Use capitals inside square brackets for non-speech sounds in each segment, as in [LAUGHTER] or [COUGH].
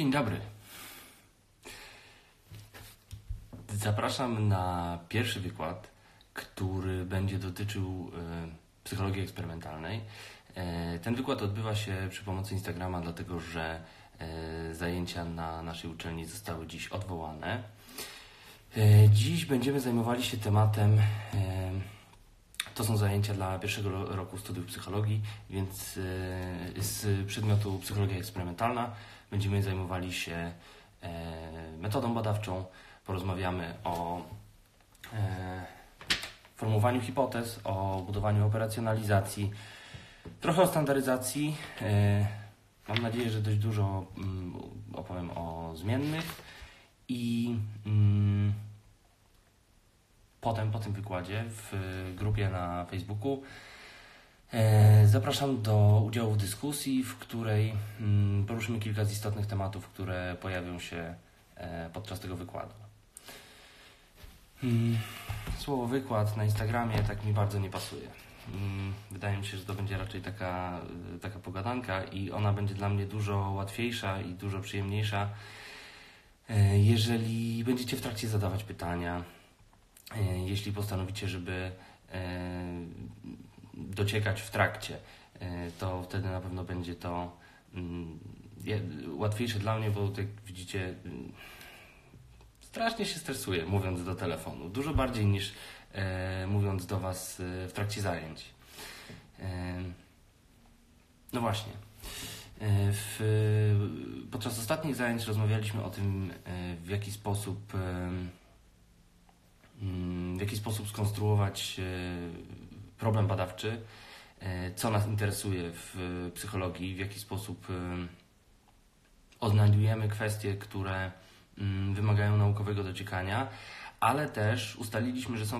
Dzień dobry. Zapraszam na pierwszy wykład, który będzie dotyczył e, psychologii eksperymentalnej. E, ten wykład odbywa się przy pomocy Instagrama, dlatego że e, zajęcia na naszej uczelni zostały dziś odwołane. Dziś będziemy zajmowali się tematem. To są zajęcia dla pierwszego roku studiów psychologii, więc z przedmiotu psychologia eksperymentalna będziemy zajmowali się e, metodą badawczą. Porozmawiamy o e, formułowaniu hipotez, o budowaniu operacjonalizacji, trochę o standaryzacji. E, mam nadzieję, że dość dużo mm, opowiem o zmiennych i mm, potem po tym wykładzie w grupie na Facebooku zapraszam do udziału w dyskusji, w której mm, poruszymy kilka z istotnych tematów, które pojawią się e, podczas tego wykładu. Mm, Słowo wykład na Instagramie tak mi bardzo nie pasuje. Mm, Wydaje mi się, że to będzie raczej taka, y, taka pogadanka i ona będzie dla mnie dużo łatwiejsza i dużo przyjemniejsza, e, jeżeli będziecie w trakcie zadawać pytania, e, jeśli postanowicie, żeby e, dociekać w trakcie, e, to wtedy na pewno będzie to mm, łatwiejsze dla mnie, bo jak widzicie, mm, strasznie się stresuję mówiąc do telefonu. Dużo bardziej niż e, mówiąc do Was w trakcie zajęć. No właśnie. W, podczas ostatnich zajęć rozmawialiśmy o tym, w jaki sposób mm, w jaki sposób skonstruować problem badawczy, e, co nas interesuje w e, psychologii, w jaki sposób e, odnajdujemy kwestie, które mm, wymagają naukowego dociekania, ale też ustaliliśmy, że są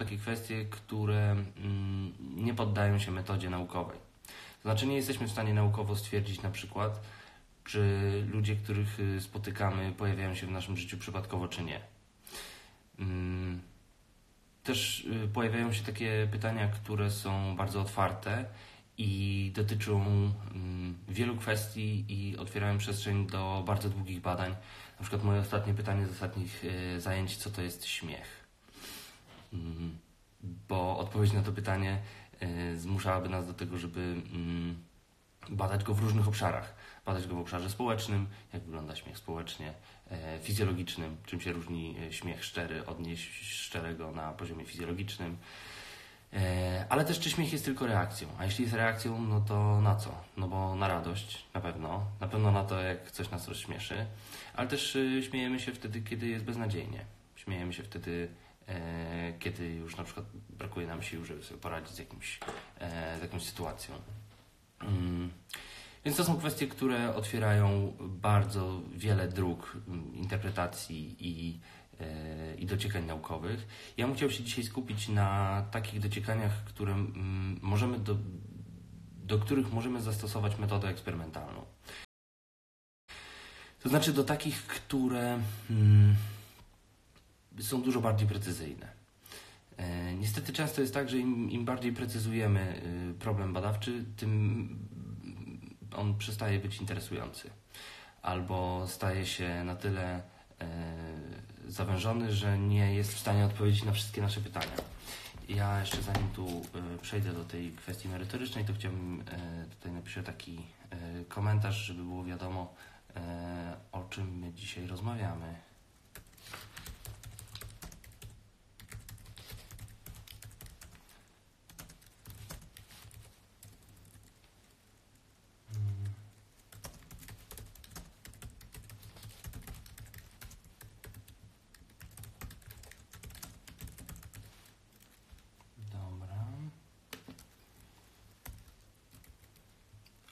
takie kwestie, które mm, nie poddają się metodzie naukowej. To znaczy nie jesteśmy w stanie naukowo stwierdzić na przykład, czy ludzie, których spotykamy, pojawiają się w naszym życiu przypadkowo, czy nie. Też y, pojawiają się takie pytania, które są bardzo otwarte i dotyczą mm, wielu kwestii i otwierają przestrzeń do bardzo długich badań. Na przykład moje ostatnie pytanie z ostatnich y, zajęć, co to jest śmiech? Mm, Bo odpowiedź na to pytanie y, zmuszałaby nas do tego, żeby mm, badać go w różnych obszarach. Badać go w obszarze społecznym, jak wygląda śmiech społecznie, fizjologicznym, czym się różni e, śmiech szczery od nieszczerego na poziomie fizjologicznym. E, Ale też czy śmiech jest tylko reakcją? A jeśli jest reakcją, no to na co? No bo na radość na pewno. Na pewno na to, jak coś nas rozśmieszy. Ale też y, śmiejemy się wtedy, kiedy jest beznadziejnie. Śmiejemy się wtedy, e, kiedy już na przykład brakuje nam sił, żeby sobie poradzić z, jakimś, e, z jakąś sytuacją. Więc to są kwestie, które otwierają bardzo wiele dróg mm, interpretacji i, e, i dociekań naukowych. Ja bym chciał się dzisiaj skupić na takich dociekaniach, które mm, możemy do, do których możemy zastosować metodę eksperymentalną. To znaczy do takich, które mm, są dużo bardziej precyzyjne. E, Niestety często jest tak, że im, im bardziej precyzujemy y, problem badawczy, tym on przestaje być interesujący. Albo staje się na tyle e, zawężony, że nie jest w stanie odpowiedzieć na wszystkie nasze pytania. Ja jeszcze zanim tu e, przejdę do tej kwestii merytorycznej, to chciałbym e, tutaj napiszę taki komentarz, żeby było wiadomo, o czym my dzisiaj rozmawiamy. Dobra.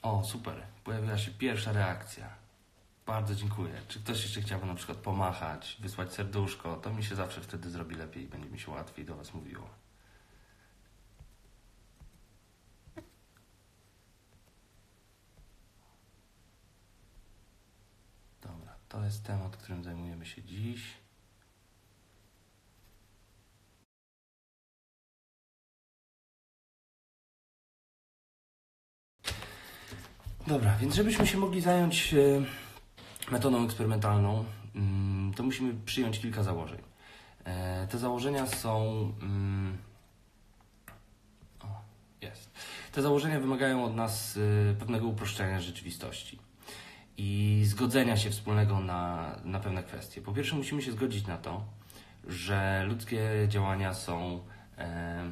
O, super. Pojawiła się pierwsza reakcja. Bardzo dziękuję. Czy ktoś jeszcze chciałby na przykład pomachać, wysłać serduszko? To mi się zawsze wtedy zrobi lepiej i będzie mi się łatwiej do Was mówiło. Dobra, to jest temat, którym zajmujemy się dziś. Dobra, więc żebyśmy się mogli zająć e, metodą eksperymentalną, mm, to musimy przyjąć kilka założeń. E, te założenia są. Mm, o, jest. Te założenia wymagają od nas y, pewnego uproszczenia rzeczywistości i zgodzenia się wspólnego na, na pewne kwestie. Po pierwsze, musimy się zgodzić na to, że ludzkie działania są e,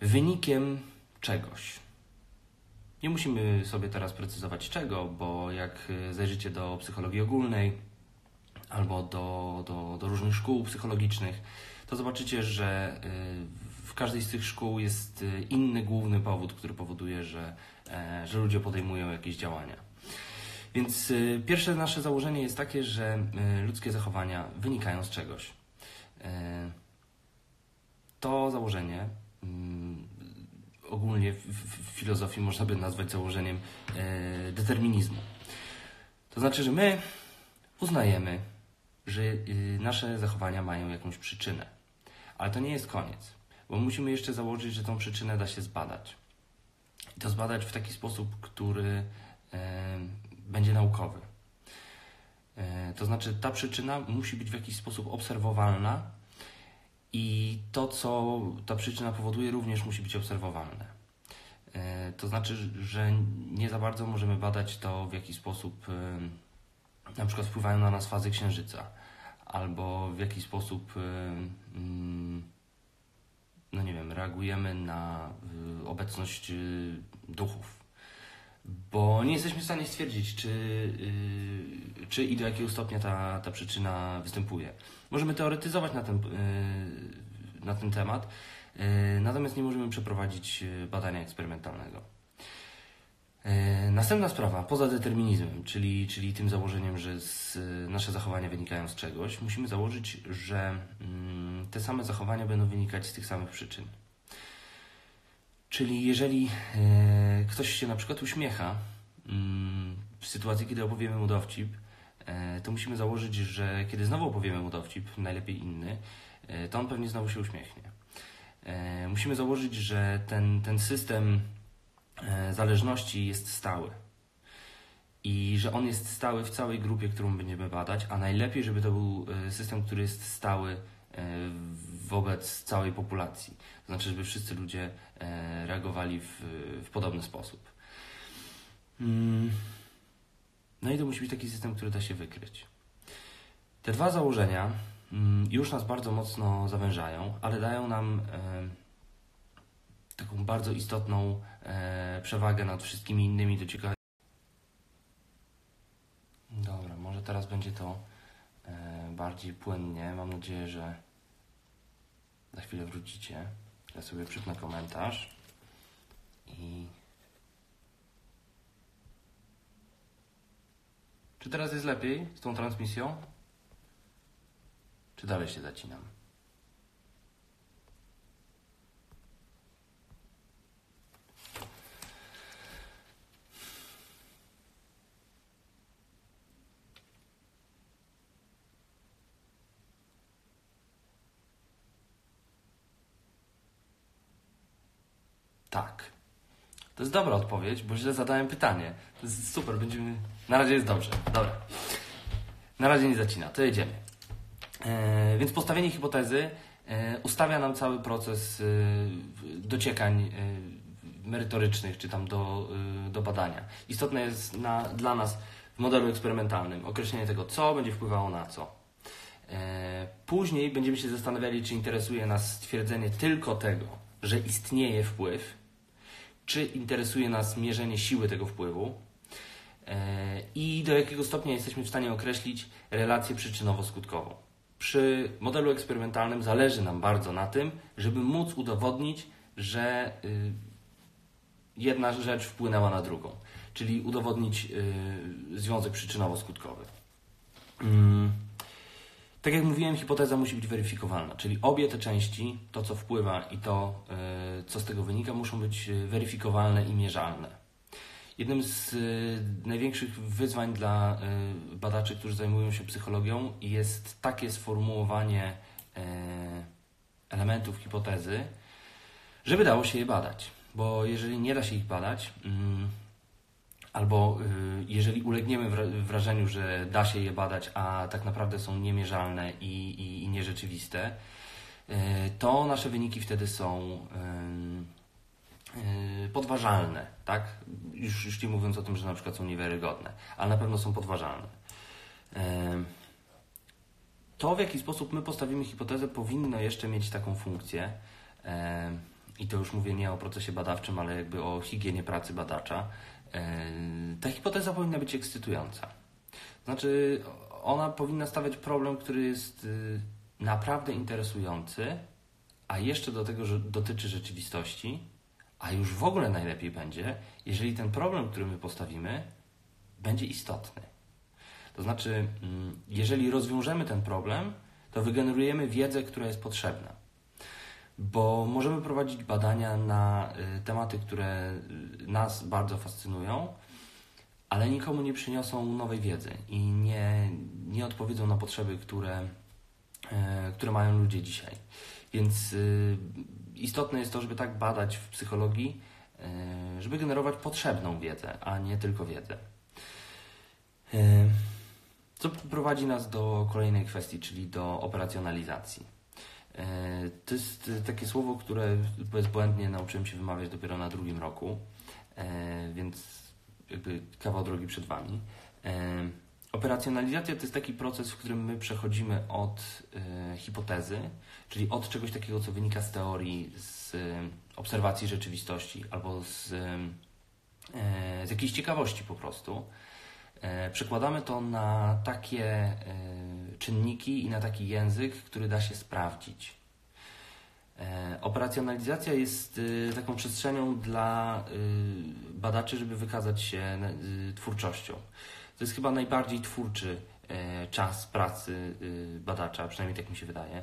wynikiem czegoś. Nie musimy sobie teraz precyzować czego, bo jak zajrzycie do psychologii ogólnej albo do, do, do różnych szkół psychologicznych, to zobaczycie, że y, w każdej z tych szkół jest y, inny główny powód, który powoduje, że, e, że ludzie podejmują jakieś działania. Więc pierwsze nasze założenie jest takie, że ludzkie zachowania wynikają z czegoś. E, to założenie mm, ogólnie w, w filozofii można by nazwać założeniem e, determinizmu. To znaczy, że my uznajemy, że y, nasze zachowania mają jakąś przyczynę. Ale to nie jest koniec, bo musimy jeszcze założyć, że tą przyczynę da się zbadać. I to zbadać w taki sposób, który e, będzie naukowy. E, to znaczy, ta przyczyna musi być w jakiś sposób obserwowalna i to, co ta przyczyna powoduje, również musi być obserwowalne. E, to znaczy, że nie za bardzo możemy badać to, w jaki sposób e, na przykład wpływają na nas fazy księżyca, albo w jaki sposób, e, mm, no nie wiem, reagujemy na obecność duchów. Bo nie jesteśmy w stanie stwierdzić, czy, czy i do jakiego stopnia ta, ta przyczyna występuje. Możemy teoretyzować na ten, y, na ten temat, y, natomiast nie możemy przeprowadzić y, badania eksperymentalnego. Następna sprawa, poza determinizmem, czyli, czyli tym założeniem, że z, nasze zachowania wynikają z czegoś, musimy założyć, że mm, te same zachowania będą wynikać z tych samych przyczyn. Czyli jeżeli ktoś się na przykład uśmiecha mm, w sytuacji, kiedy opowiemy mu dowcip, E, to musimy założyć, że kiedy znowu opowiemy mu dowcip, najlepiej inny, e, to on pewnie znowu się uśmiechnie. E, musimy założyć, że ten, ten system zależności jest stały i że on jest stały w całej grupie, którą będziemy badać, a najlepiej, żeby to był system, który jest stały wobec całej populacji. Znaczy, żeby wszyscy ludzie reagowali w, w podobny sposób. Hmm. No i to musi być taki system, który da się wykryć. Te dwa założenia mm, już nas bardzo mocno zawężają, ale dają nam e, taką bardzo istotną e, przewagę nad wszystkimi innymi dociekami. Dobra, może teraz będzie to e, bardziej płynnie. Mam nadzieję, że za chwilę wrócicie. Ja sobie przypnę komentarz i Czy teraz jest lepiej z tą transmisją? Czy dalej się zacinam? Tak. To jest dobra odpowiedź, bo źle zadałem pytanie. To jest super, będziemy. Na razie jest dobrze. Dobra. Na razie nie zacina, to jedziemy. E, więc postawienie hipotezy e, ustawia nam cały proces e, dociekań e, merytorycznych, czy tam do, e, do badania. Istotne jest na, dla nas w modelu eksperymentalnym określenie tego, co będzie wpływało na co. E, później będziemy się zastanawiali, czy interesuje nas stwierdzenie tylko tego, że istnieje wpływ, czy interesuje nas mierzenie siły tego wpływu e, i do jakiego stopnia jesteśmy w stanie określić relację przyczynowo-skutkową. Przy modelu eksperymentalnym zależy nam bardzo na tym, żeby móc udowodnić, że y, jedna rzecz wpłynęła na drugą, czyli udowodnić y, związek przyczynowo-skutkowy. Tak jak mówiłem, hipoteza musi być weryfikowalna, czyli obie te części, to co wpływa i to, e, co z tego wynika, muszą być e, weryfikowalne i mierzalne. Jednym z e, największych wyzwań dla badaczy, którzy zajmują się psychologią, jest takie sformułowanie elementów hipotezy, żeby dało się je badać. Bo jeżeli nie da się ich badać, mm, albo jeżeli ulegniemy wrażeniu, że da się je badać, a tak naprawdę są niemierzalne i, i, i nierzeczywiste, to nasze wyniki wtedy są podważalne, tak? Już, już nie mówiąc o tym, że na przykład są niewiarygodne, ale na pewno są podważalne. To, w jaki sposób my postawimy hipotezę, powinno jeszcze mieć taką funkcję, i to już mówię nie o procesie badawczym, ale jakby o higienie pracy badacza. Ta hipoteza powinna być ekscytująca. Znaczy, ona powinna stawiać problem, który jest y, naprawdę interesujący, a jeszcze do tego, że dotyczy rzeczywistości, a już w ogóle najlepiej będzie, jeżeli ten problem, który my postawimy, będzie istotny. To znaczy, mm, jeżeli rozwiążemy ten problem, to wygenerujemy wiedzę, która jest potrzebna. Bo możemy prowadzić badania na y, tematy, które y, nas bardzo fascynują, ale nikomu nie przyniosą nowej wiedzy i nie, nie odpowiedzą na potrzeby, które, y, które mają ludzie dzisiaj. Więc istotne jest to, żeby tak badać w psychologii, żeby generować potrzebną wiedzę, a nie tylko wiedzę. Co prowadzi nas do kolejnej kwestii, czyli do operacjonalizacji. E, to jest takie słowo, które bezbłędnie nauczyłem się wymawiać dopiero na drugim roku, e, więc jakby kawał drogi przed Wami. E, operacjonalizacja to jest taki proces, w którym my przechodzimy od hipotezy, czyli od czegoś takiego, co wynika z teorii, z obserwacji rzeczywistości albo z, z jakiejś ciekawości po prostu, E, przekładamy to na takie e, czynniki i na taki język, który da się sprawdzić. E, operacjonalizacja jest taką przestrzenią dla badaczy, żeby wykazać się twórczością. To jest chyba najbardziej twórczy czas pracy badacza, przynajmniej tak mi się wydaje,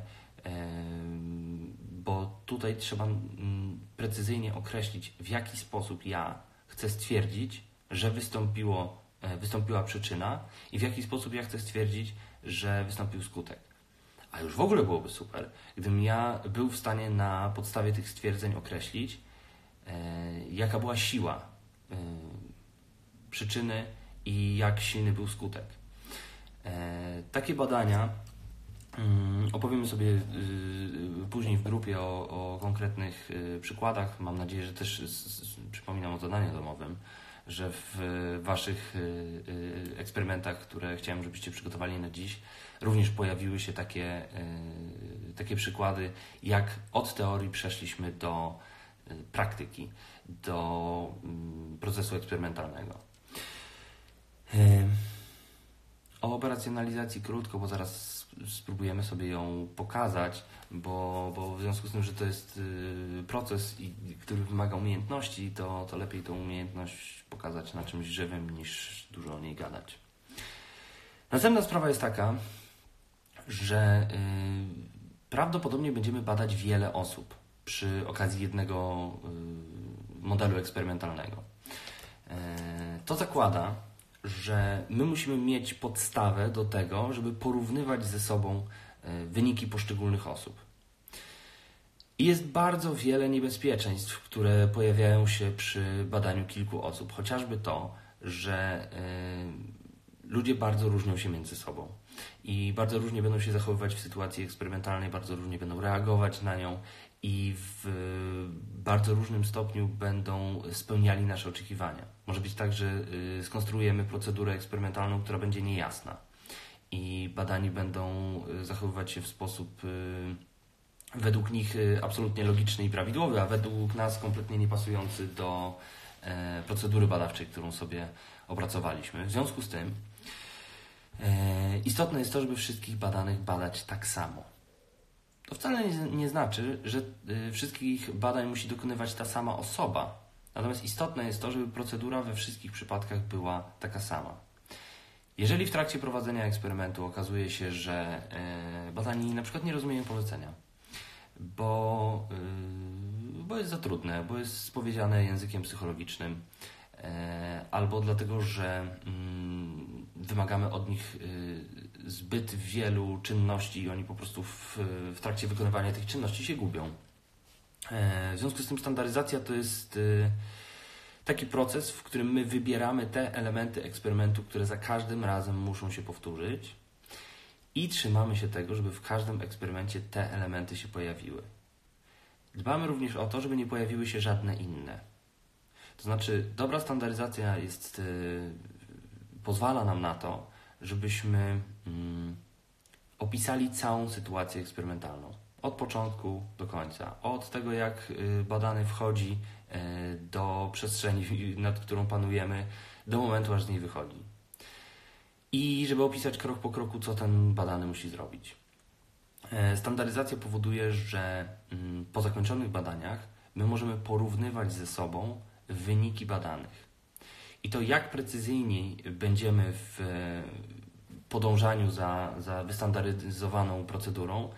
bo tutaj trzeba precyzyjnie określić, w jaki sposób ja chcę stwierdzić, że wystąpiło E, wystąpiła przyczyna i w jaki sposób ja chcę stwierdzić, że wystąpił skutek. A już w ogóle byłoby super, gdybym ja był w stanie na podstawie tych stwierdzeń określić, e, jaka była siła e, przyczyny i jak silny był skutek. E, takie badania mm, opowiemy sobie później w grupie o, o konkretnych przykładach. Mam nadzieję, że też przypominam o zadaniu domowym że w Waszych y, y, eksperymentach, które chciałem, żebyście przygotowali na dziś, również pojawiły się takie, takie przykłady, jak od teorii przeszliśmy do praktyki, do mm, procesu eksperymentalnego. O operacjonalizacji krótko, bo zaraz spróbujemy sobie ją pokazać, bo, bo w związku z tym, że to jest proces, który wymaga umiejętności, to, to lepiej tą umiejętność pokazać na czymś żywym, niż dużo o niej gadać. Następna sprawa jest taka, że yy, prawdopodobnie będziemy badać wiele osób przy okazji jednego yy, modelu eksperymentalnego. Yy, to zakłada, że my musimy mieć podstawę do tego, żeby porównywać ze sobą yy, wyniki poszczególnych osób. I jest bardzo wiele niebezpieczeństw, które pojawiają się przy badaniu kilku osób. Chociażby to, że y, ludzie bardzo różnią się między sobą i bardzo różnie będą się zachowywać w sytuacji eksperymentalnej, bardzo różnie będą reagować na nią i w bardzo różnym stopniu będą spełniali nasze oczekiwania. Może być tak, że y, skonstruujemy procedurę eksperymentalną, która będzie niejasna i badani będą y, zachowywać się w sposób według nich y, absolutnie logiczny i prawidłowy, a według nas kompletnie niepasujący do e, procedury badawczej, którą sobie opracowaliśmy. W związku z tym e, istotne jest to, żeby wszystkich badanych badać tak samo. To wcale nie, znaczy, że y, wszystkich badań musi dokonywać ta sama osoba. Natomiast istotne jest to, żeby procedura we wszystkich przypadkach była taka sama. Jeżeli w trakcie prowadzenia eksperymentu okazuje się, że e, badani na przykład nie rozumieją polecenia, bo, yy, bo jest za trudne, bo jest spowiedziane językiem psychologicznym, e, albo dlatego, że mm, wymagamy od nich zbyt wielu czynności i oni po prostu w, w trakcie wykonywania tych czynności się gubią. E, w związku z tym standaryzacja to jest, y, Taki proces, w którym my wybieramy te elementy eksperymentu, które za każdym razem muszą się powtórzyć i trzymamy się tego, żeby w każdym eksperymencie te elementy się pojawiły. Dbamy również o to, żeby nie pojawiły się żadne inne. To znaczy, dobra standaryzacja jest, yy, pozwala nam na to, żebyśmy yy, opisali całą sytuację eksperymentalną. Od początku do końca. Od tego, jak yy, badany wchodzi yy, do przestrzeni, [LAUGHS] nad którą panujemy, do momentu, aż z niej wychodzi. I żeby opisać krok po kroku, co ten badany musi zrobić. E, standaryzacja powoduje, że mm, po zakończonych badaniach my możemy porównywać ze sobą wyniki badanych. I to, jak precyzyjniej będziemy w podążaniu za, za wystandaryzowaną procedurą,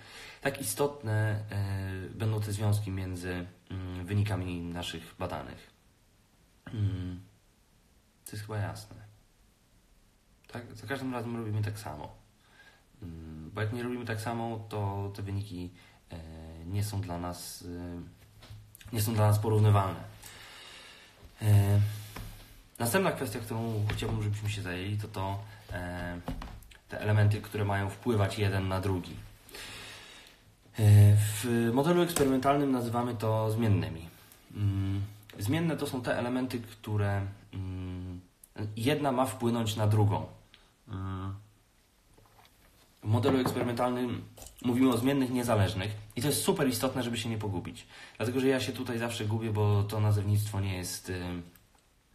tak istotne e, będą te związki między mm, wynikami naszych badanych. Mm, to jest chyba jasne. Tak? Za każdym razem robimy tak samo. Mm, bo jak nie robimy tak samo, to te wyniki e, nie są dla nas, e, nie są dla nas porównywalne. Następna kwestia, którą chciałbym, żebyśmy się zajęli, to to te elementy, które mają wpływać jeden na drugi. W modelu eksperymentalnym nazywamy to zmiennymi. Mm, zmienne to są te elementy, które mm, jedna ma wpłynąć na drugą. W modelu eksperymentalnym mówimy o zmiennych niezależnych i to jest super istotne, żeby się nie pogubić. Dlatego, że ja się tutaj zawsze gubię, bo to nazewnictwo nie jest y,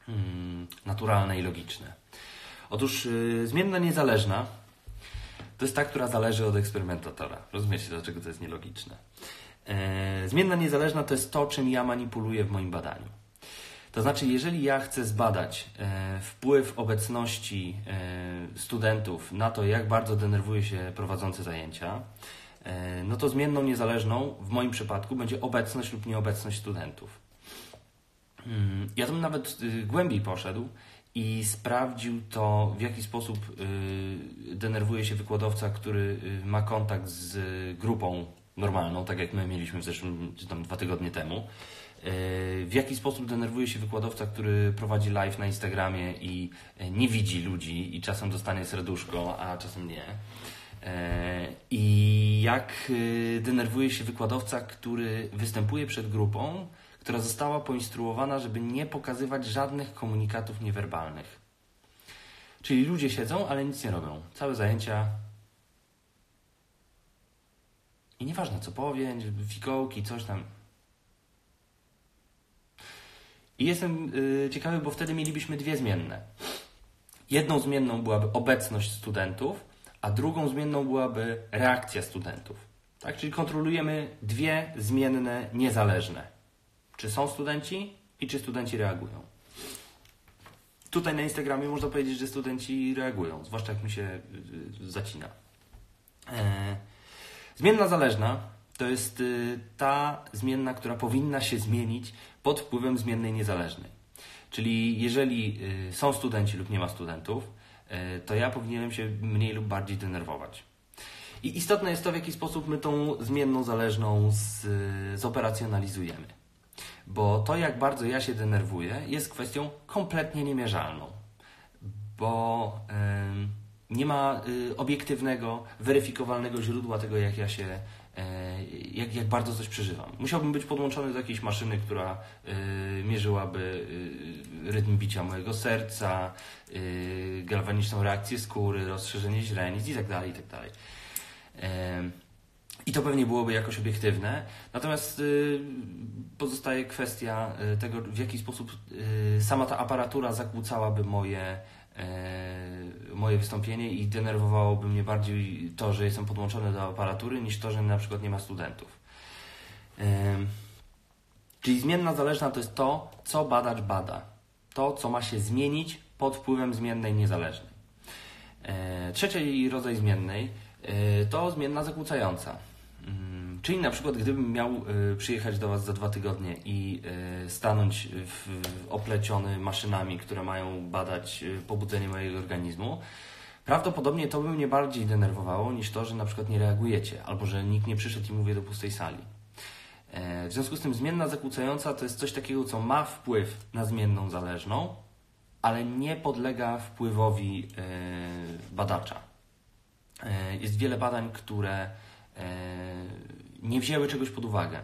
mm, naturalne i logiczne. Otóż y, zmienna niezależna to jest ta, która zależy od eksperymentatora. Rozumiecie, dlaczego to jest nielogiczne? E, zmienna niezależna to jest to, czym ja manipuluję w moim badaniu. To znaczy, jeżeli ja chcę zbadać e, wpływ obecności e, studentów na to, jak bardzo denerwuje się prowadzący zajęcia, no to zmienną niezależną w moim przypadku będzie obecność lub nieobecność studentów. Mm, ja bym nawet y, głębiej poszedł i sprawdził to, w jaki sposób y, denerwuje się wykładowca, który y, ma kontakt z grupą normalną, tak jak my mieliśmy w zeszłym, czy tam dwa tygodnie temu w jaki sposób denerwuje się wykładowca, który prowadzi live na Instagramie i nie widzi ludzi i czasem dostanie serduszko, a czasem nie. I jak denerwuje się wykładowca, który występuje przed grupą, która została poinstruowana, żeby nie pokazywać żadnych komunikatów niewerbalnych. Czyli ludzie siedzą, ale nic nie robią. Całe zajęcia. I nieważne co powie, fikołki, coś tam. I jestem y, ciekawy, bo wtedy mielibyśmy dwie zmienne. Jedną zmienną byłaby obecność studentów, a drugą zmienną byłaby reakcja studentów. Tak? Czyli kontrolujemy dwie zmienne niezależne. Czy są studenci i czy studenci reagują. Tutaj na Instagramie można powiedzieć, że studenci reagują, zwłaszcza jak mi się y, zacina. E, zmienna zależna to jest y, ta zmienna, która powinna się zmienić pod wpływem zmiennej niezależnej. Czyli jeżeli y, są studenci lub nie ma studentów, y, to ja powinienem się mniej lub bardziej denerwować. I istotne jest to, w jaki sposób my tą zmienną zależną z, zoperacjonalizujemy. Bo to, jak bardzo ja się denerwuję, jest kwestią kompletnie niemierzalną. Bo nie ma y, obiektywnego, weryfikowalnego źródła tego, jak ja się E, jak, jak bardzo coś przeżywam. Musiałbym być podłączony do jakiejś maszyny, która y, mierzyłaby y, rytm bicia mojego serca, y, galwaniczną reakcję skóry, rozszerzenie źrenic itd. Tak itd. I to pewnie byłoby jakoś obiektywne. Natomiast pozostaje kwestia tego, w jaki sposób sama ta aparatura zakłócałaby moje E, moje wystąpienie i denerwowałoby mnie bardziej to, że jestem podłączony do aparatury, niż to, że na przykład nie ma studentów. E, czyli zmienna zależna to jest to, co badacz bada. To, co ma się zmienić pod wpływem zmiennej niezależnej. E, trzeci rodzaj zmiennej to zmienna zakłócająca. Czyli na przykład, gdybym miał y, przyjechać do Was za dwa tygodnie i y, stanąć w, opleciony maszynami, które mają badać y, pobudzenie mojego organizmu, prawdopodobnie to by mnie bardziej denerwowało niż to, że na przykład nie reagujecie albo że nikt nie przyszedł i mówię do pustej sali. E, w związku z tym zmienna zakłócająca to jest coś takiego, co ma wpływ na zmienną zależną, ale nie podlega wpływowi e, badacza. E, jest wiele badań, które nie wzięły czegoś pod uwagę.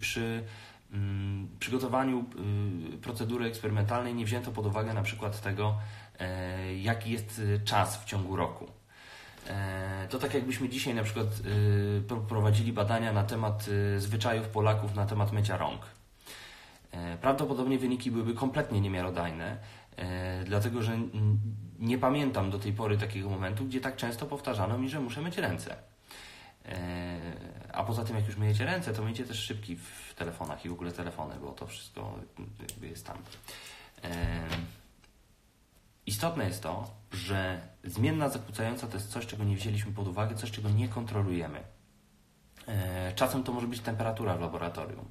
Przy mm, przygotowaniu procedury eksperymentalnej nie wzięto pod uwagę na przykład tego, jaki jest czas w ciągu roku. E, to tak jakbyśmy dzisiaj na przykład y, prowadzili badania na temat y, zwyczajów Polaków na temat mycia rąk. E, prawdopodobnie wyniki byłyby kompletnie niemiarodajne, e, dlatego że nie pamiętam do tej pory takiego momentu, gdzie tak często powtarzano mi, że muszę myć ręce. A poza tym, jak już myjecie ręce, to myjcie też szybki w telefonach i w ogóle telefony, bo to wszystko jakby jest tam. Istotne jest to, że zmienna zakłócająca to jest coś, czego nie wzięliśmy pod uwagę, coś, czego nie kontrolujemy. E, czasem to może być temperatura w laboratorium.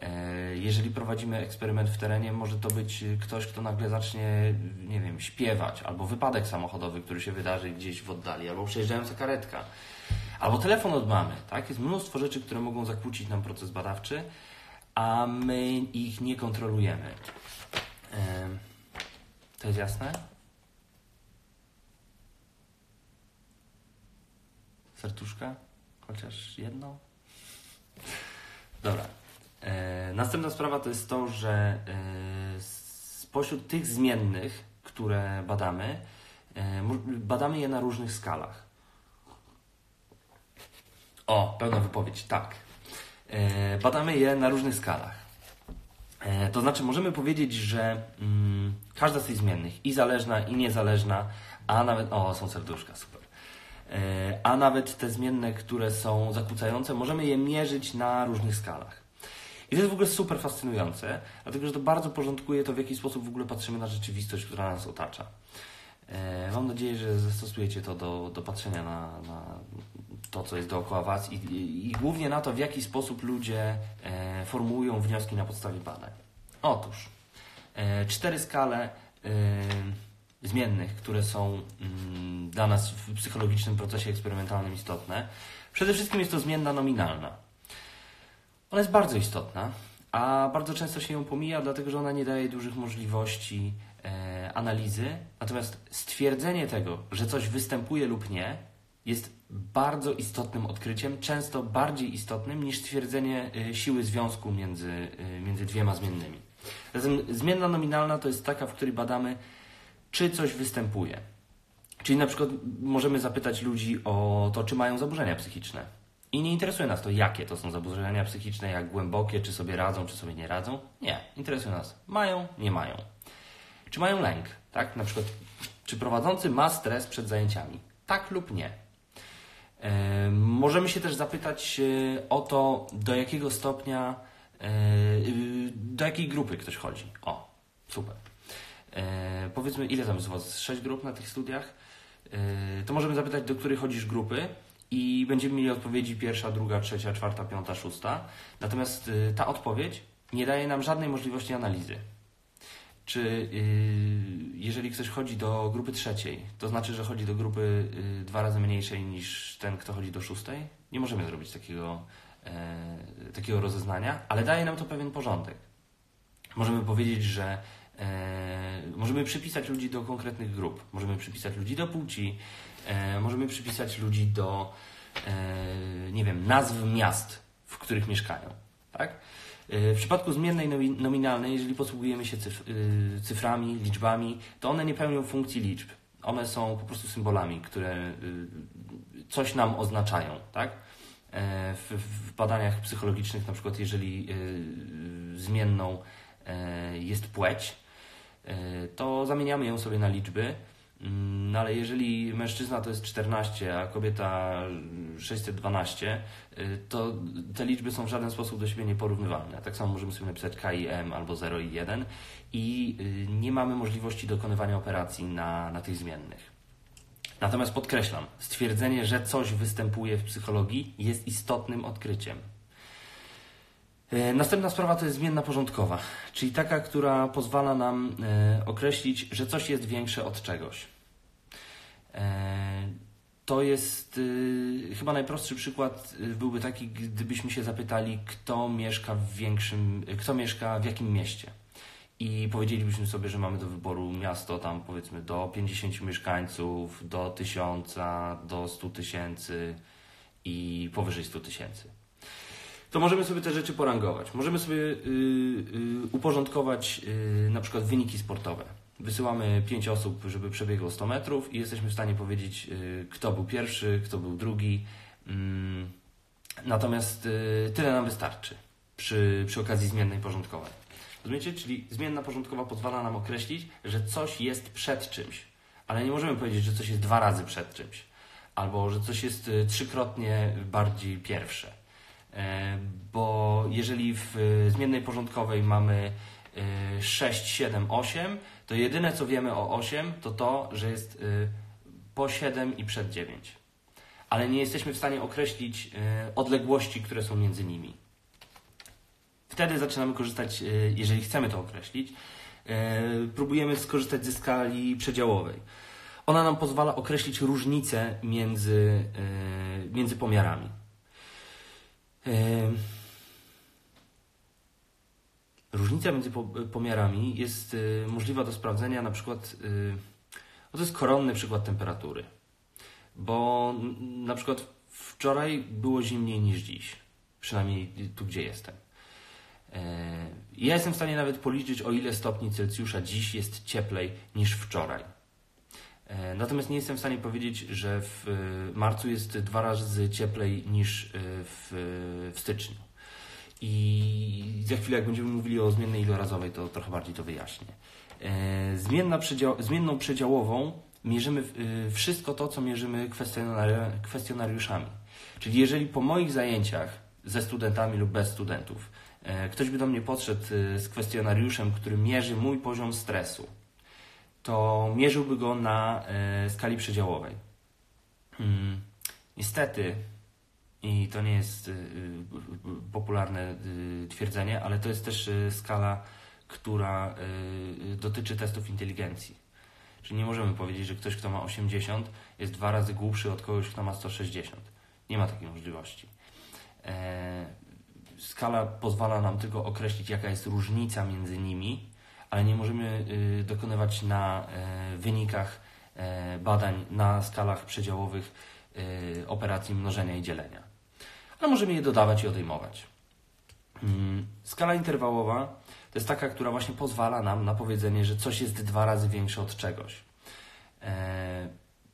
E, jeżeli prowadzimy eksperyment w terenie, może to być ktoś, kto nagle zacznie, nie wiem, śpiewać, albo wypadek samochodowy, który się wydarzy gdzieś w oddali, albo przejeżdżająca karetka, albo telefon od mamy. Tak? Jest mnóstwo rzeczy, które mogą zakłócić nam proces badawczy, a my ich nie kontrolujemy. To jest jasne? serduszka? Chociaż jedno? Dobra. E, następna sprawa to jest to, że e, spośród tych zmiennych, które badamy, e, badamy je na różnych skalach. O, pełna wypowiedź, tak. E, badamy je na różnych skalach. E, to znaczy, możemy powiedzieć, że mm, każda z tych zmiennych, i zależna, i niezależna, a nawet. O, są serduszka, super. E, a nawet te zmienne, które są zakłócające, możemy je mierzyć na różnych skalach. I to jest w ogóle super fascynujące, dlatego że to bardzo porządkuje to, w jaki sposób w ogóle patrzymy na rzeczywistość, która nas otacza. Mam nadzieję, że zastosujecie to do, do patrzenia na, na to, co jest dookoła Was i, i, głównie na to, w jaki sposób ludzie e, formułują wnioski na podstawie badań. Otóż, e, cztery skale e, zmiennych, które są mm, dla nas w psychologicznym procesie eksperymentalnym istotne. Przede wszystkim jest to zmienna nominalna. Ona jest bardzo istotna, a bardzo często się ją pomija, dlatego że ona nie daje dużych możliwości e, analizy. Natomiast stwierdzenie tego, że coś występuje lub nie, jest bardzo istotnym odkryciem, często bardziej istotnym niż stwierdzenie e, siły związku między, e, między dwiema zmiennymi. Zatem zmienna nominalna to jest taka, w której badamy czy coś występuje. Czyli na przykład możemy zapytać ludzi o to, czy mają zaburzenia psychiczne. I nie interesuje nas to, jakie to są zaburzenia psychiczne, jak głębokie, czy sobie radzą, czy sobie nie radzą. Nie, interesuje nas, mają, nie mają. Czy mają lęk, tak? Na przykład, czy prowadzący ma stres przed zajęciami? Tak lub nie. Możemy się też zapytać e, o to, do jakiego stopnia, e, do jakiej grupy ktoś chodzi. O, super. E, powiedzmy, ile tam jest Was? Sześć grup na tych studiach? To możemy zapytać, do której chodzisz grupy i będziemy mieli odpowiedzi pierwsza, druga, trzecia, czwarta, piąta, szósta. Natomiast ta odpowiedź nie daje nam żadnej możliwości analizy. Czy jeżeli ktoś chodzi do grupy trzeciej, to znaczy, że chodzi do grupy dwa razy mniejszej niż ten, kto chodzi do szóstej? Nie możemy zrobić takiego, takiego rozeznania, ale daje nam to pewien porządek. Możemy powiedzieć, że E, możemy przypisać ludzi do konkretnych grup, możemy przypisać ludzi do płci, e, możemy przypisać ludzi do, e, nie wiem, nazw miast, w których mieszkają. Tak? W przypadku zmiennej nominalnej, jeżeli posługujemy się cyf cyframi, liczbami, to one nie pełnią funkcji liczb. One są po prostu symbolami, które coś nam oznaczają. Tak? W, w badaniach psychologicznych, na przykład, jeżeli zmienną jest płeć, E, to zamieniamy ją sobie na liczby. Mm, no ale jeżeli mężczyzna to jest 14, a kobieta 612, e, to te liczby są w żaden sposób do siebie nieporównywalne. Tak samo możemy sobie napisać K i M albo 0 i 1 i y, nie mamy możliwości dokonywania operacji na, na tych zmiennych. Natomiast podkreślam, stwierdzenie, że coś występuje w psychologii jest istotnym odkryciem. E, następna sprawa to jest zmienna porządkowa, czyli taka, która pozwala nam określić, że coś jest większe od czegoś. E, to jest y, chyba najprostszy przykład y, byłby taki, gdybyśmy się zapytali, kto mieszka w większym, y, kto mieszka w jakim mieście. I powiedzielibyśmy sobie, że mamy do wyboru miasto tam powiedzmy do 50 mieszkańców, do 1000, do 100 tysięcy i powyżej 100 tysięcy. To możemy sobie te rzeczy porangować. Możemy sobie uporządkować na przykład wyniki sportowe wysyłamy pięć osób, żeby przebiegło 100 metrów i jesteśmy w stanie powiedzieć, y, kto był pierwszy, kto był drugi. Mm, natomiast y, tyle nam wystarczy przy, przy okazji zmiennej porządkowej. Rozumiecie? Czyli zmienna porządkowa pozwala nam określić, że coś jest przed czymś, ale nie możemy powiedzieć, że coś jest dwa razy przed czymś, albo że coś jest y, trzykrotnie bardziej pierwsze. E, bo jeżeli w zmiennej porządkowej mamy 6, 7, 8, to jedyne co wiemy o 8 to to, że jest y, po 7 i przed 9. Ale nie jesteśmy w stanie określić y, odległości, które są między nimi. Wtedy zaczynamy korzystać, y, jeżeli chcemy to określić, próbujemy skorzystać ze skali przedziałowej. Ona nam pozwala określić różnice między, między pomiarami. Różnica między pomiarami jest y, możliwa do sprawdzenia na przykład, y, no to jest koronny przykład temperatury, bo na przykład wczoraj było zimniej niż dziś, przynajmniej tu gdzie jestem. E, ja jestem w stanie nawet policzyć, o ile stopni Celsjusza dziś jest cieplej niż wczoraj. E, natomiast nie jestem w stanie powiedzieć, że w y, marcu jest dwa razy cieplej niż w, w styczniu. I za chwilę, jak będziemy mówili o zmiennej ilorazowej, to trochę bardziej to wyjaśnię. E, zmienna zmienną przedziałową mierzymy e, wszystko to, co mierzymy kwestionariuszami. Czyli jeżeli po moich zajęciach ze studentami lub bez studentów e, ktoś by do mnie podszedł z kwestionariuszem, który mierzy mój poziom stresu, to mierzyłby go na skali przedziałowej. Hmm. Niestety, i to nie jest y, y, popularne y, twierdzenie, ale to jest też skala, która dotyczy testów inteligencji. Czyli nie możemy powiedzieć, że ktoś, kto ma 80, jest dwa razy głupszy od kogoś, kto ma 160. Nie ma takiej możliwości. E, skala pozwala nam tylko określić, jaka jest różnica między nimi, ale nie możemy dokonywać na e, wynikach e, badań na skalach przedziałowych operacji mnożenia i dzielenia ale możemy je dodawać i odejmować. Mm, skala interwałowa to jest taka, która właśnie pozwala nam na powiedzenie, że coś jest dwa razy większe od czegoś. E,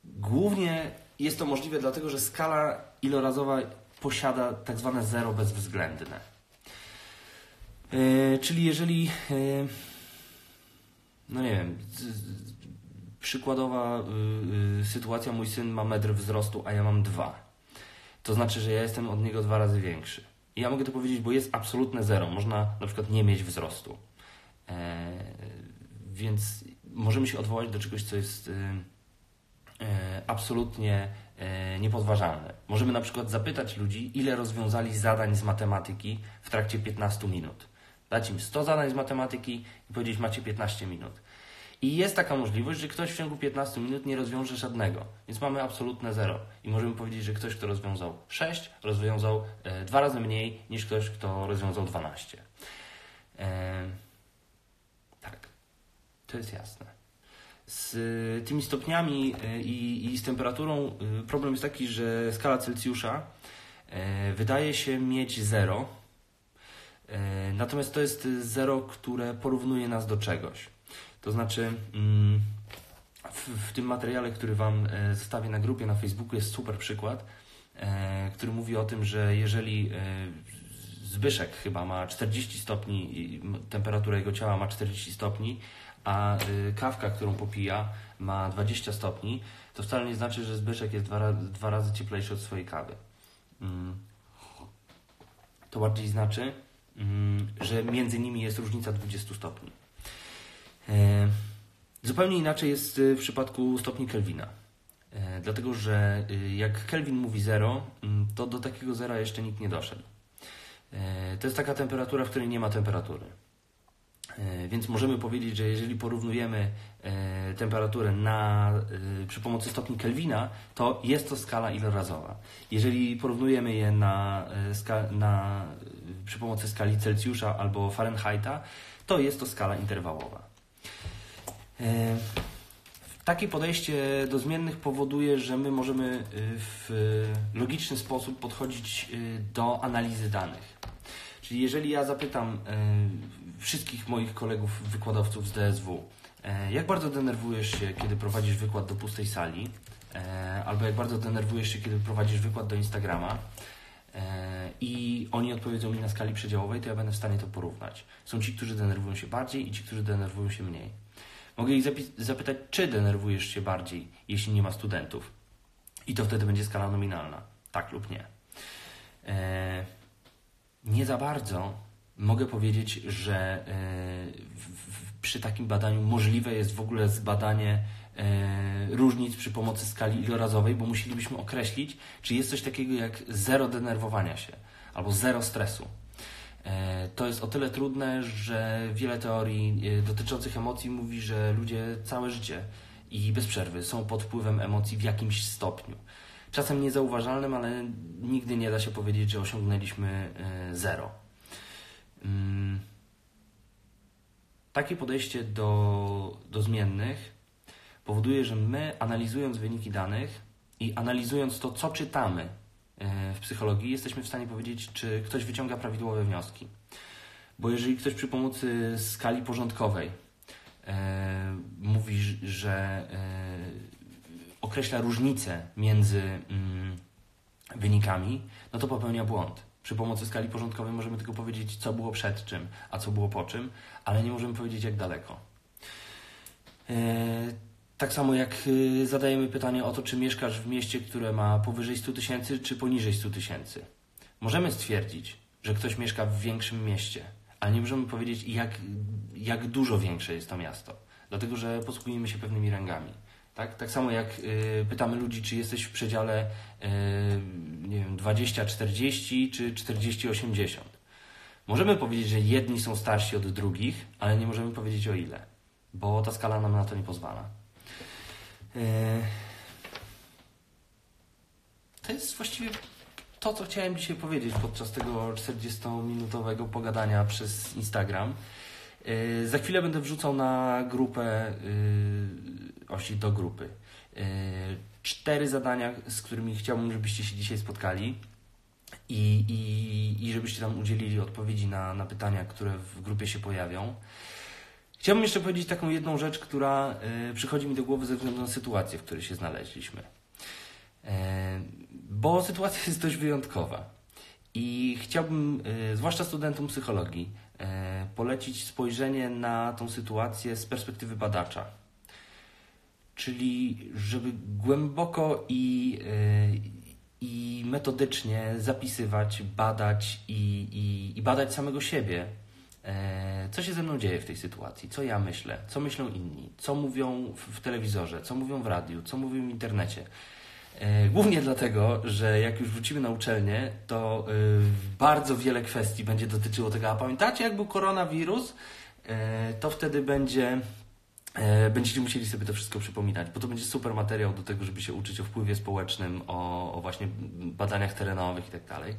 głównie jest to możliwe dlatego, że skala ilorazowa posiada tak zwane zero bezwzględne. E, czyli jeżeli, e, no nie wiem, przykładowa y, y, sytuacja, mój syn ma metr wzrostu, a ja mam dwa to znaczy, że ja jestem od niego dwa razy większy. I ja mogę to powiedzieć, bo jest absolutne zero. Można na przykład nie mieć wzrostu. E, więc możemy się odwołać do czegoś, co jest e, e, absolutnie e, niepodważalne. Możemy na przykład zapytać ludzi, ile rozwiązali zadań z matematyki w trakcie 15 minut. Dać im 100 zadań z matematyki i powiedzieć, macie 15 minut. I jest taka możliwość, że ktoś w ciągu 15 minut nie rozwiąże żadnego, więc mamy absolutne zero. I możemy powiedzieć, że ktoś, kto rozwiązał 6, rozwiązał e, dwa razy mniej niż ktoś, kto rozwiązał 12. E, tak, to jest jasne. Z e, tymi stopniami i, i z temperaturą problem jest taki, że skala Celsjusza wydaje się mieć zero, natomiast to jest zero, które porównuje nas do czegoś. To znaczy, mm, w, w tym materiale, który Wam e, zostawię na grupie na Facebooku, jest super przykład, e, który mówi o tym, że jeżeli e, Zbyszek chyba ma 40 stopni, temperatura jego ciała ma 40 stopni, a kawka, którą popija, ma 20 stopni, to wcale nie znaczy, że Zbyszek jest dwa, dwa razy cieplejszy od swojej kawy. Mm. To bardziej znaczy, mm, że między nimi jest różnica 20 stopni. E, zupełnie inaczej jest w przypadku stopni Kelvina. E, dlatego, że jak Kelvin mówi 0, mm, to do takiego zera jeszcze nikt nie doszedł. E, to jest taka temperatura, w której nie ma temperatury. E, więc możemy powiedzieć, że jeżeli porównujemy e, temperaturę na, e, przy pomocy stopni Kelvina, to jest to skala ilorazowa. Jeżeli porównujemy je na, na, przy pomocy skali Celsjusza albo Fahrenheita, to jest to skala interwałowa. Takie podejście do zmiennych powoduje, że my możemy w logiczny sposób podchodzić do analizy danych. Czyli jeżeli ja zapytam wszystkich moich kolegów wykładowców z DSW. E, jak bardzo denerwujesz się, kiedy prowadzisz wykład do pustej sali? E, albo jak bardzo denerwujesz się, kiedy prowadzisz wykład do Instagrama? E, I oni odpowiedzą mi na skali przedziałowej, to ja będę w stanie to porównać. Są ci, którzy denerwują się bardziej i ci, którzy denerwują się mniej. Mogę ich zapytać, czy denerwujesz się bardziej, jeśli nie ma studentów. I to wtedy będzie skala nominalna. Tak lub nie. Nie za bardzo mogę powiedzieć, że e, przy takim badaniu możliwe jest w ogóle zbadanie e, różnic przy pomocy skali ilorazowej, bo musielibyśmy określić, czy jest coś takiego jak zero denerwowania się albo zero stresu. E, to jest o tyle trudne, że wiele teorii dotyczących emocji mówi, że ludzie całe życie i bez przerwy są pod wpływem emocji w jakimś stopniu. Czasem niezauważalnym, ale nigdy nie da się powiedzieć, że osiągnęliśmy zero. Mm. Takie podejście do, do zmiennych powoduje, że my analizując wyniki danych i analizując to, co czytamy e, w psychologii, jesteśmy w stanie powiedzieć, czy ktoś wyciąga prawidłowe wnioski. Bo jeżeli ktoś przy pomocy skali porządkowej e, mówi, że e, określa różnicę między mm, wynikami, no to popełnia błąd. Przy pomocy skali porządkowej możemy tylko powiedzieć, co było przed czym, a co było po czym, ale nie możemy powiedzieć, jak daleko. E, tak samo jak y, zadajemy pytanie o to, czy mieszkasz w mieście, które ma powyżej 100 tysięcy, czy poniżej 100 tysięcy. Możemy stwierdzić, że ktoś mieszka w większym mieście, ale nie możemy powiedzieć, jak, jak dużo większe jest to miasto, dlatego że posługujemy się pewnymi rangami. Tak, tak samo jak y, pytamy ludzi, czy jesteś w przedziale y, nie wiem, 20-40 czy 40-80. Możemy powiedzieć, że jedni są starsi od drugich, ale nie możemy powiedzieć o ile, bo ta skala nam na to nie pozwala. Y, to jest właściwie to, co chciałem dzisiaj powiedzieć podczas tego 40-minutowego pogadania przez Instagram. Y, za chwilę będę wrzucał na grupę y, osi do grupy. E, cztery zadania, z którymi chciałbym, żebyście się dzisiaj spotkali i, i, i żebyście tam udzielili odpowiedzi na, na pytania, które w grupie się pojawią. Chciałbym jeszcze powiedzieć taką jedną rzecz, która y, przychodzi mi do głowy ze względu na sytuację, w której się znaleźliśmy. Y, bo sytuacja jest dość wyjątkowa. I chciałbym, y, zwłaszcza studentom psychologii, polecić spojrzenie na tą sytuację z perspektywy badacza czyli żeby głęboko i, e, i metodycznie zapisywać, badać i, i, i badać samego siebie. E, co się ze mną dzieje w tej sytuacji? Co ja myślę? Co myślą inni? Co mówią w, telewizorze? Co mówią w radiu? Co mówią w internecie? E, głównie dlatego, że jak już wrócimy na uczelnię, to bardzo wiele kwestii będzie dotyczyło tego. A pamiętacie, jak był koronawirus? To wtedy będzie E, będziecie musieli sobie to wszystko przypominać, bo to będzie super materiał do tego, żeby się uczyć o wpływie społecznym, o, o właśnie badaniach terenowych i tak dalej.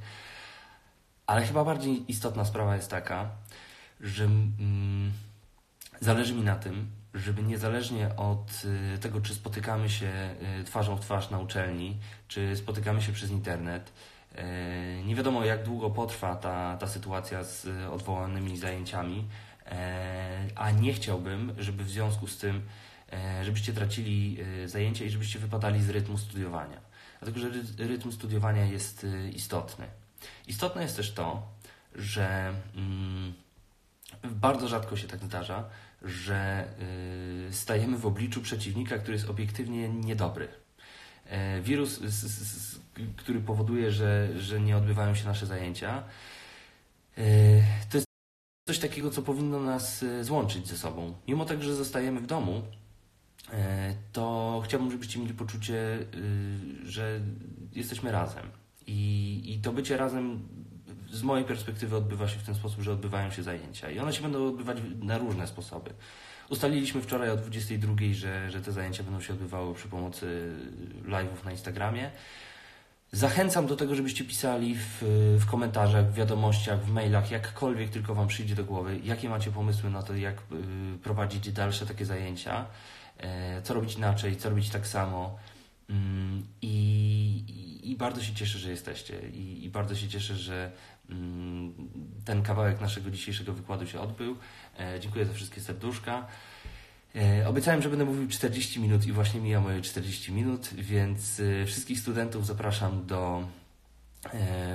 Ale chyba bardziej istotna sprawa jest taka, że mm, zależy mi na tym, żeby niezależnie od y, tego, czy spotykamy się y, twarzą w twarz na uczelni, czy spotykamy się przez internet, y, nie wiadomo jak długo potrwa ta, ta sytuacja z odwołanymi zajęciami, a nie chciałbym, żeby w związku z tym, żebyście tracili zajęcia i żebyście wypadali z rytmu studiowania. Dlatego, że rytm studiowania jest istotny. Istotne jest też to, że mm, bardzo rzadko się tak zdarza, że stajemy w obliczu przeciwnika, który jest obiektywnie niedobry. Wirus, który powoduje, że, że nie odbywają się nasze zajęcia, to jest coś takiego, co powinno nas e, złączyć ze sobą. Mimo tego, że zostajemy w domu, e, to chciałbym, żebyście mieli poczucie, e, że jesteśmy razem. I, i to bycie razem z mojej perspektywy odbywa się w ten sposób, że odbywają się zajęcia i one się będą odbywać na różne sposoby. Ustaliliśmy wczoraj o 22, że, że te zajęcia będą się odbywały przy pomocy live'ów na Instagramie. Zachęcam do tego, żebyście pisali w, w komentarzach, w wiadomościach, w mailach, jakkolwiek tylko Wam przyjdzie do głowy, jakie macie pomysły na to, jak y, prowadzić dalsze takie zajęcia, e, co robić inaczej, co robić tak samo. Mm, I, bardzo się cieszę, że jesteście i, i bardzo się cieszę, że ten kawałek naszego dzisiejszego wykładu się odbył. E, dziękuję za wszystkie serduszka. E, obiecałem, że będę mówił 40 minut i właśnie mija moje 40 minut, więc e, wszystkich studentów zapraszam do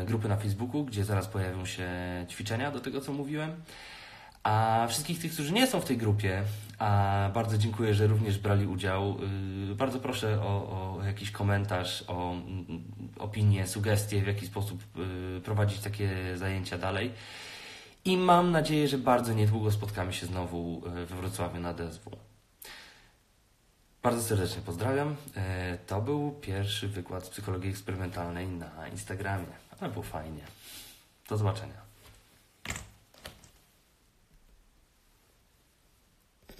grupy na Facebooku, gdzie zaraz pojawią się ćwiczenia do tego, co mówiłem. A wszystkich tych, którzy nie są w tej grupie, a bardzo dziękuję, że również brali udział, bardzo proszę o, o jakiś komentarz, o mm, opinię, sugestie, w jaki sposób prowadzić takie zajęcia dalej. I mam nadzieję, że bardzo niedługo spotkamy się znowu we Wrocławiu na DSW. Bardzo serdecznie pozdrawiam. To był pierwszy wykład z psychologii eksperymentalnej na Instagramie. Ale było fajnie. Do zobaczenia.